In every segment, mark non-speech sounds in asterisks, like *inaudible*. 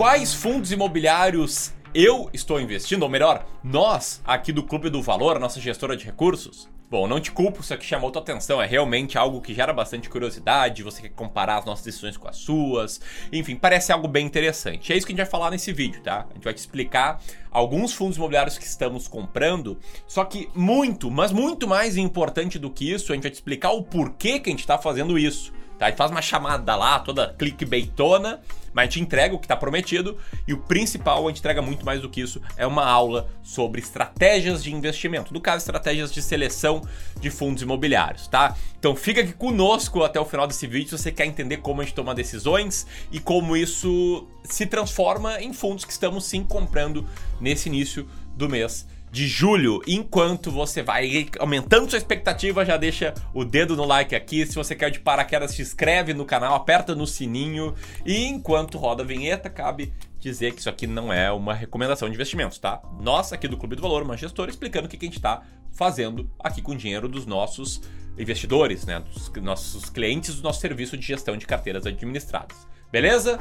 quais fundos imobiliários eu estou investindo, ou melhor, nós aqui do Clube do Valor, nossa gestora de recursos, Bom, não te culpo, isso aqui chamou tua atenção, é realmente algo que gera bastante curiosidade, você quer comparar as nossas decisões com as suas, enfim, parece algo bem interessante. É isso que a gente vai falar nesse vídeo, tá? A gente vai te explicar alguns fundos imobiliários que estamos comprando, só que muito, mas muito mais importante do que isso, a gente vai te explicar o porquê que a gente está fazendo isso. Tá? Gente faz uma chamada lá, toda clickbaitona, mas a gente entrega o que está prometido e o principal, a gente entrega muito mais do que isso, é uma aula sobre estratégias de investimento. No caso, estratégias de seleção de fundos imobiliários, tá? Então fica aqui conosco até o final desse vídeo se você quer entender como a gente toma decisões e como isso se transforma em fundos que estamos sim comprando nesse início do mês de julho. Enquanto você vai aumentando sua expectativa, já deixa o dedo no like aqui. Se você quer de paraquedas, se inscreve no canal, aperta no sininho. E enquanto roda a vinheta, cabe dizer que isso aqui não é uma recomendação de investimentos, tá? Nós aqui do Clube do Valor, uma gestora, explicando o que a gente está fazendo aqui com o dinheiro dos nossos investidores, né? Dos nossos clientes do nosso serviço de gestão de carteiras administradas. Beleza?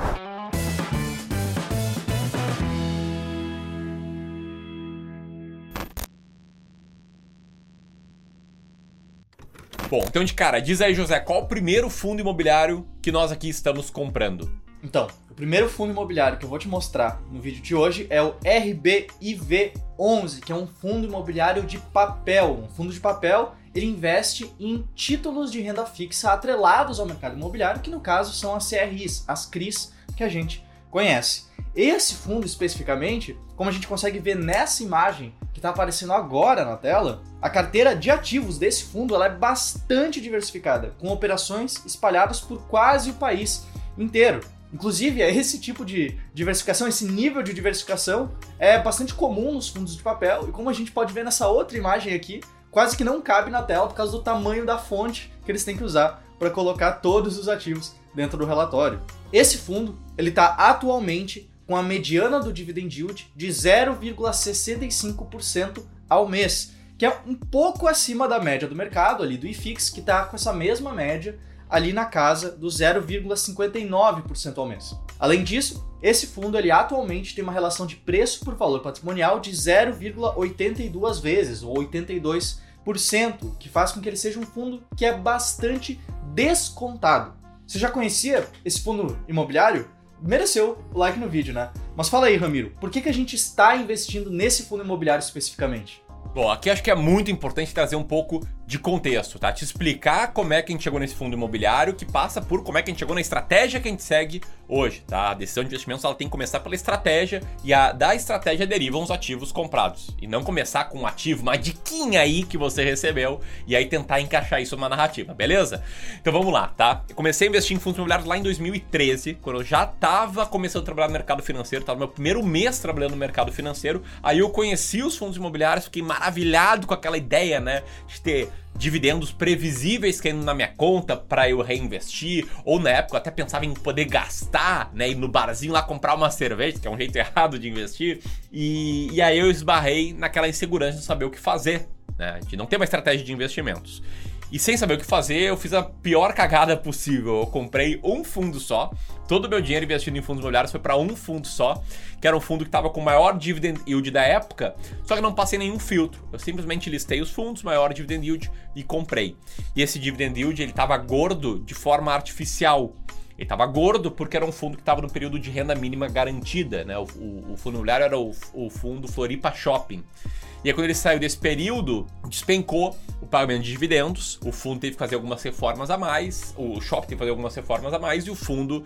Bom, então de cara, diz aí, José, qual o primeiro fundo imobiliário que nós aqui estamos comprando? Então, o primeiro fundo imobiliário que eu vou te mostrar no vídeo de hoje é o RBIV11, que é um fundo imobiliário de papel. Um fundo de papel, ele investe em títulos de renda fixa atrelados ao mercado imobiliário, que no caso são as CRIs, as CRIs que a gente conhece. Esse fundo especificamente, como a gente consegue ver nessa imagem que está aparecendo agora na tela, a carteira de ativos desse fundo ela é bastante diversificada, com operações espalhadas por quase o país inteiro. Inclusive, é esse tipo de diversificação, esse nível de diversificação é bastante comum nos fundos de papel, e como a gente pode ver nessa outra imagem aqui, quase que não cabe na tela por causa do tamanho da fonte que eles têm que usar para colocar todos os ativos dentro do relatório. Esse fundo ele está atualmente com a mediana do dividend yield de 0,65% ao mês, que é um pouco acima da média do mercado ali do IFIX, que está com essa mesma média ali na casa do 0,59% ao mês. Além disso, esse fundo ele atualmente tem uma relação de preço por valor patrimonial de 0,82 vezes ou 82%, que faz com que ele seja um fundo que é bastante descontado. Você já conhecia esse fundo imobiliário? mereceu o like no vídeo, né? Mas fala aí, Ramiro, por que, que a gente está investindo nesse fundo imobiliário especificamente? Bom, aqui acho que é muito importante trazer um pouco de contexto, tá? Te explicar como é que a gente chegou nesse fundo imobiliário, que passa por como é que a gente chegou na estratégia que a gente segue hoje, tá? A decisão de investimentos ela tem que começar pela estratégia e a, da estratégia derivam os ativos comprados. E não começar com um ativo, uma diquinha aí que você recebeu e aí tentar encaixar isso numa narrativa, beleza? Então vamos lá, tá? Eu comecei a investir em fundos imobiliários lá em 2013, quando eu já tava começando a trabalhar no mercado financeiro, tava no meu primeiro mês trabalhando no mercado financeiro. Aí eu conheci os fundos imobiliários, fiquei maravilhado com aquela ideia, né, de ter dividendos previsíveis caindo na minha conta para eu reinvestir, ou na época eu até pensava em poder gastar, né, ir no barzinho lá comprar uma cerveja, que é um jeito *laughs* errado de investir, e, e aí eu esbarrei naquela insegurança de saber o que fazer, né, de não ter uma estratégia de investimentos. E sem saber o que fazer, eu fiz a pior cagada possível. Eu comprei um fundo só. Todo o meu dinheiro investido em fundos imobiliários foi para um fundo só, que era um fundo que estava com o maior dividend yield da época, só que não passei nenhum filtro. Eu simplesmente listei os fundos, maior dividend yield e comprei. E esse dividend yield ele estava gordo de forma artificial. Ele estava gordo porque era um fundo que estava no período de renda mínima garantida, né? O, o, o fundo imobiliário era o, o fundo Floripa Shopping. E aí, quando ele saiu desse período, despencou o pagamento de dividendos, o fundo teve que fazer algumas reformas a mais, o shopping teve que fazer algumas reformas a mais e o fundo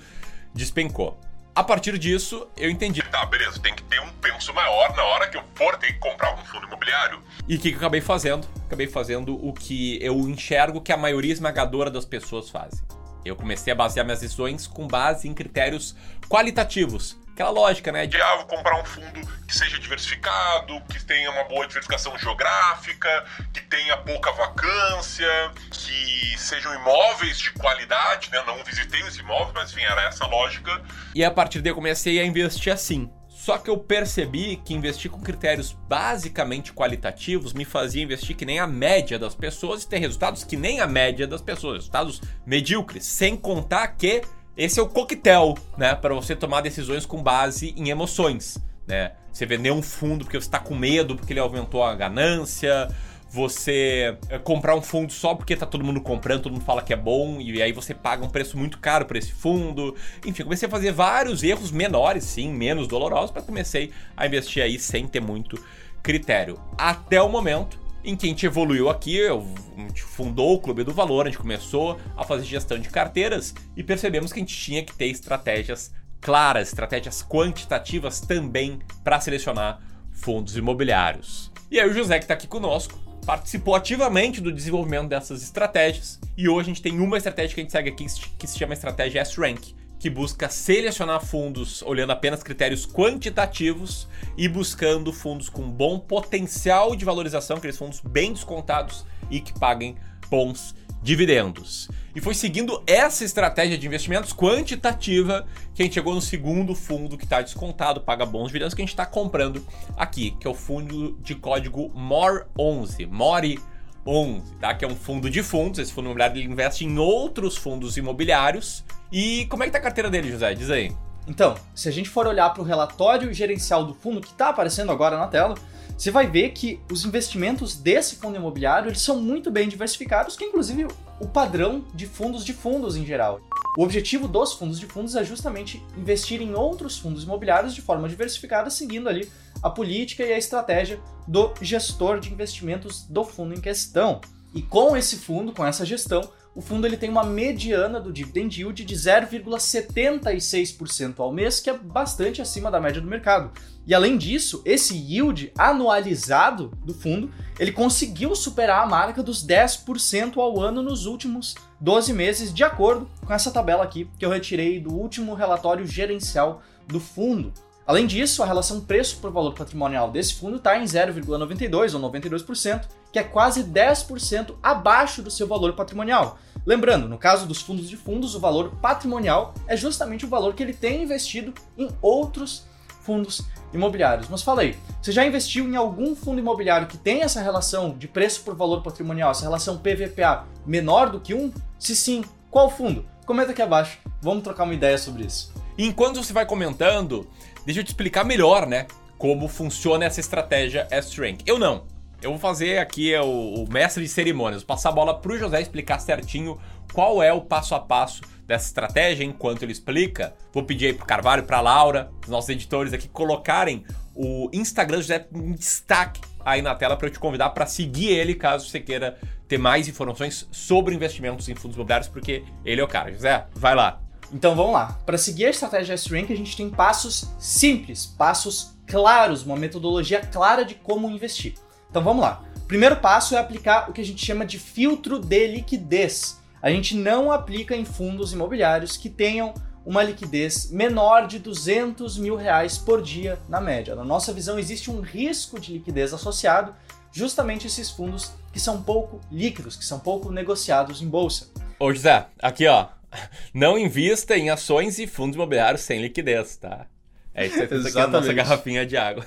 despencou. A partir disso, eu entendi. Tá, beleza, tem que ter um penso maior na hora que eu for ter que comprar um fundo imobiliário. E o que, que eu acabei fazendo? Acabei fazendo o que eu enxergo que a maioria esmagadora das pessoas fazem. Eu comecei a basear minhas decisões com base em critérios qualitativos, aquela lógica, né? De ah, vou comprar um fundo que seja diversificado, que tenha uma boa diversificação geográfica, que tenha pouca vacância, que sejam imóveis de qualidade, né? Não visitei os imóveis, mas enfim, era essa a lógica. E a partir daí eu comecei a investir assim. Só que eu percebi que investir com critérios basicamente qualitativos me fazia investir que nem a média das pessoas e ter resultados que nem a média das pessoas, resultados medíocres, sem contar que esse é o coquetel, né, para você tomar decisões com base em emoções, né? Você vender um fundo porque você está com medo, porque ele aumentou a ganância, você eh, comprar um fundo só porque tá todo mundo comprando, todo mundo fala que é bom, e aí você paga um preço muito caro por esse fundo. Enfim, comecei a fazer vários erros menores, sim, menos dolorosos, para comecei a investir aí sem ter muito critério. Até o momento em que a gente evoluiu aqui, a gente fundou o Clube do Valor, a gente começou a fazer gestão de carteiras e percebemos que a gente tinha que ter estratégias claras, estratégias quantitativas também para selecionar fundos imobiliários. E aí o José que está aqui conosco participou ativamente do desenvolvimento dessas estratégias. E hoje a gente tem uma estratégia que a gente segue aqui que se chama estratégia S-Rank, que busca selecionar fundos olhando apenas critérios quantitativos e buscando fundos com bom potencial de valorização, aqueles fundos bem descontados e que paguem bons dividendos. E foi seguindo essa estratégia de investimentos quantitativa que a gente chegou no segundo fundo que está descontado, paga bons dividendos, que a gente está comprando aqui, que é o fundo de código MOR11, MORI 11, tá? Que é um fundo de fundos. Esse fundo imobiliário ele investe em outros fundos imobiliários. E como é que tá a carteira dele, José? Diz aí. Então, se a gente for olhar para o relatório gerencial do fundo que está aparecendo agora na tela, você vai ver que os investimentos desse fundo imobiliário eles são muito bem diversificados, que é inclusive o padrão de fundos de fundos em geral. O objetivo dos fundos de fundos é justamente investir em outros fundos imobiliários de forma diversificada, seguindo ali a política e a estratégia do gestor de investimentos do fundo em questão. E com esse fundo, com essa gestão, o fundo ele tem uma mediana do dividend yield de 0,76% ao mês, que é bastante acima da média do mercado. E além disso, esse yield anualizado do fundo, ele conseguiu superar a marca dos 10% ao ano nos últimos 12 meses, de acordo com essa tabela aqui que eu retirei do último relatório gerencial do fundo. Além disso, a relação preço por valor patrimonial desse fundo está em 0,92 ou 92%, que é quase 10% abaixo do seu valor patrimonial. Lembrando, no caso dos fundos de fundos, o valor patrimonial é justamente o valor que ele tem investido em outros fundos imobiliários. Mas falei, você já investiu em algum fundo imobiliário que tem essa relação de preço por valor patrimonial, essa relação PVPA menor do que um? Se sim, qual fundo? Comenta aqui abaixo, vamos trocar uma ideia sobre isso. Enquanto você vai comentando, Deixa eu te explicar melhor, né? Como funciona essa estratégia S-Rank. Eu não. Eu vou fazer aqui o, o mestre de cerimônias, passar a bola pro José explicar certinho qual é o passo a passo dessa estratégia enquanto ele explica. Vou pedir aí pro Carvalho, pra Laura, os nossos editores aqui, colocarem o Instagram do José em destaque aí na tela para eu te convidar para seguir ele caso você queira ter mais informações sobre investimentos em fundos imobiliários, porque ele é o cara. José, vai lá. Então vamos lá. Para seguir a estratégia S-Rank, a gente tem passos simples, passos claros, uma metodologia clara de como investir. Então vamos lá. Primeiro passo é aplicar o que a gente chama de filtro de liquidez. A gente não aplica em fundos imobiliários que tenham uma liquidez menor de 200 mil reais por dia na média. Na nossa visão, existe um risco de liquidez associado justamente a esses fundos que são pouco líquidos, que são pouco negociados em bolsa. Ô José, aqui ó, *laughs* não invista em ações e fundos imobiliários sem liquidez, tá? É isso que aqui é a nossa garrafinha de água.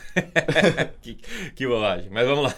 *laughs* que, que bobagem. Mas vamos lá.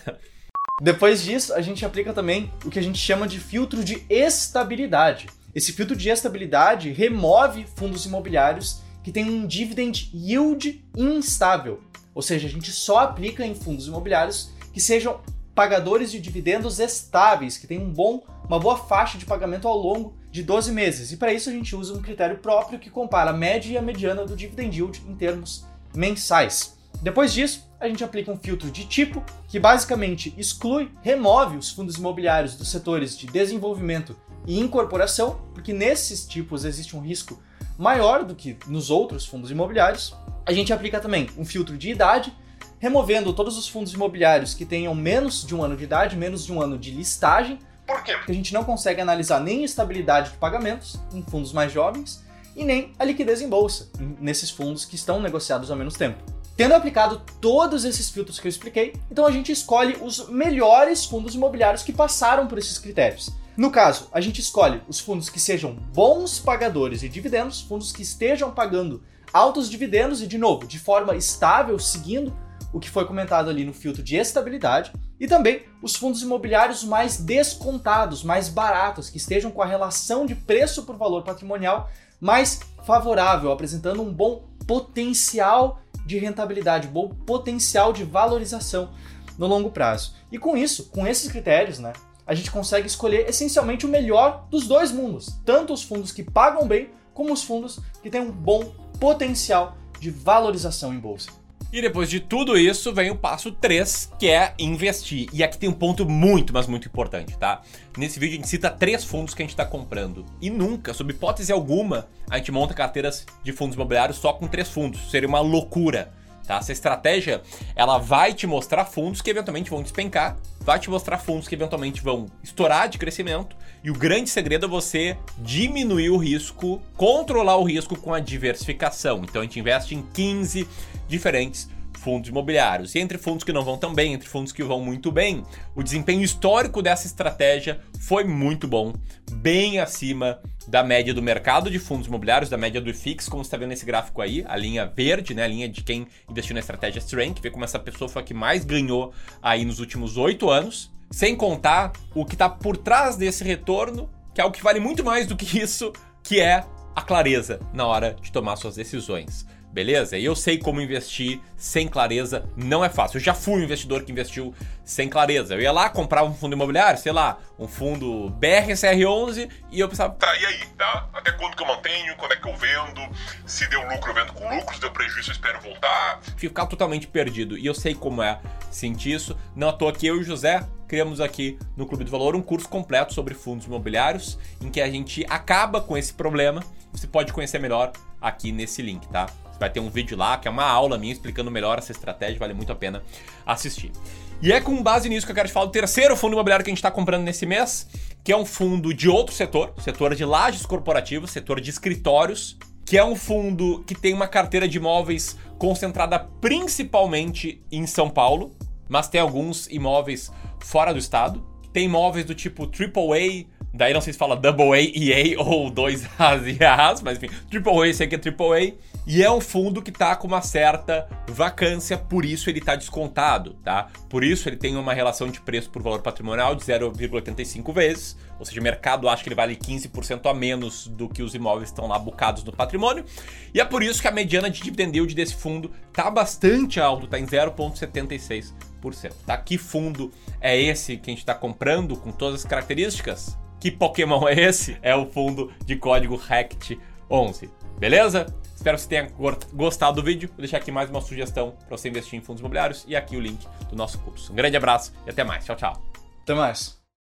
Depois disso, a gente aplica também o que a gente chama de filtro de estabilidade. Esse filtro de estabilidade remove fundos imobiliários que têm um dividend yield instável. Ou seja, a gente só aplica em fundos imobiliários que sejam pagadores de dividendos estáveis, que têm um bom, uma boa faixa de pagamento ao longo de 12 meses. E para isso a gente usa um critério próprio que compara a média e a mediana do dividend yield em termos mensais. Depois disso, a gente aplica um filtro de tipo, que basicamente exclui, remove os fundos imobiliários dos setores de desenvolvimento e incorporação, porque nesses tipos existe um risco maior do que nos outros fundos imobiliários. A gente aplica também um filtro de idade, removendo todos os fundos imobiliários que tenham menos de um ano de idade, menos de um ano de listagem, por quê? Porque a gente não consegue analisar nem estabilidade de pagamentos em fundos mais jovens e nem a liquidez em bolsa nesses fundos que estão negociados há menos tempo. Tendo aplicado todos esses filtros que eu expliquei, então a gente escolhe os melhores fundos imobiliários que passaram por esses critérios. No caso, a gente escolhe os fundos que sejam bons pagadores de dividendos, fundos que estejam pagando altos dividendos e, de novo, de forma estável, seguindo o que foi comentado ali no filtro de estabilidade, e também os fundos imobiliários mais descontados, mais baratos, que estejam com a relação de preço por valor patrimonial mais favorável, apresentando um bom potencial de rentabilidade, bom potencial de valorização no longo prazo. E com isso, com esses critérios, né, a gente consegue escolher essencialmente o melhor dos dois mundos, tanto os fundos que pagam bem, como os fundos que têm um bom potencial de valorização em bolsa. E depois de tudo isso, vem o passo 3, que é investir. E aqui tem um ponto muito, mas muito importante, tá? Nesse vídeo a gente cita três fundos que a gente está comprando. E nunca, sob hipótese alguma, a gente monta carteiras de fundos imobiliários só com três fundos. Seria uma loucura. Tá? Essa estratégia ela vai te mostrar fundos que eventualmente vão despencar, vai te mostrar fundos que eventualmente vão estourar de crescimento, e o grande segredo é você diminuir o risco, controlar o risco com a diversificação. Então a gente investe em 15 diferentes fundos imobiliários. E entre fundos que não vão tão bem, entre fundos que vão muito bem, o desempenho histórico dessa estratégia foi muito bom, bem acima da média do mercado de fundos imobiliários, da média do IFIX, como você está vendo nesse gráfico aí, a linha verde, né, a linha de quem investiu na estratégia Strength, vê como essa pessoa foi a que mais ganhou aí nos últimos oito anos, sem contar o que está por trás desse retorno, que é o que vale muito mais do que isso, que é a clareza na hora de tomar suas decisões beleza? E eu sei como investir sem clareza, não é fácil. Eu já fui um investidor que investiu sem clareza. Eu ia lá, comprar um fundo imobiliário, sei lá, um fundo BRCR11 e eu pensava... Tá, e aí, tá? Até quando que eu mantenho? Quando é que eu vendo? Se deu lucro, eu vendo com lucro. Se deu prejuízo, eu espero voltar. Ficar totalmente perdido. E eu sei como é sentir isso. Não à toa que eu e o José criamos aqui no Clube do Valor um curso completo sobre fundos imobiliários, em que a gente acaba com esse problema. Você pode conhecer melhor aqui nesse link, tá? Vai ter um vídeo lá, que é uma aula minha explicando melhor essa estratégia, vale muito a pena assistir. E é com base nisso que eu quero te falar do terceiro fundo imobiliário que a gente está comprando nesse mês, que é um fundo de outro setor, setor de lajes corporativas, setor de escritórios, que é um fundo que tem uma carteira de imóveis concentrada principalmente em São Paulo, mas tem alguns imóveis fora do estado. Tem imóveis do tipo AAA, daí não sei se fala Double A e A ou dois As e As, mas enfim, AAA, sei que é AAA. E é um fundo que está com uma certa vacância, por isso ele está descontado, tá? Por isso ele tem uma relação de preço por valor patrimonial de 0,85 vezes, ou seja, o mercado acha que ele vale 15% a menos do que os imóveis estão lá bucados no patrimônio. E é por isso que a mediana de dividend yield desse fundo está bastante alto, está em 0,76%. Tá? Que fundo é esse que a gente está comprando com todas as características? Que Pokémon é esse? É o fundo de código RECT11. Beleza? Espero que você tenha gostado do vídeo. Vou deixar aqui mais uma sugestão para você investir em fundos imobiliários e aqui o link do nosso curso. Um grande abraço e até mais. Tchau, tchau. Até mais.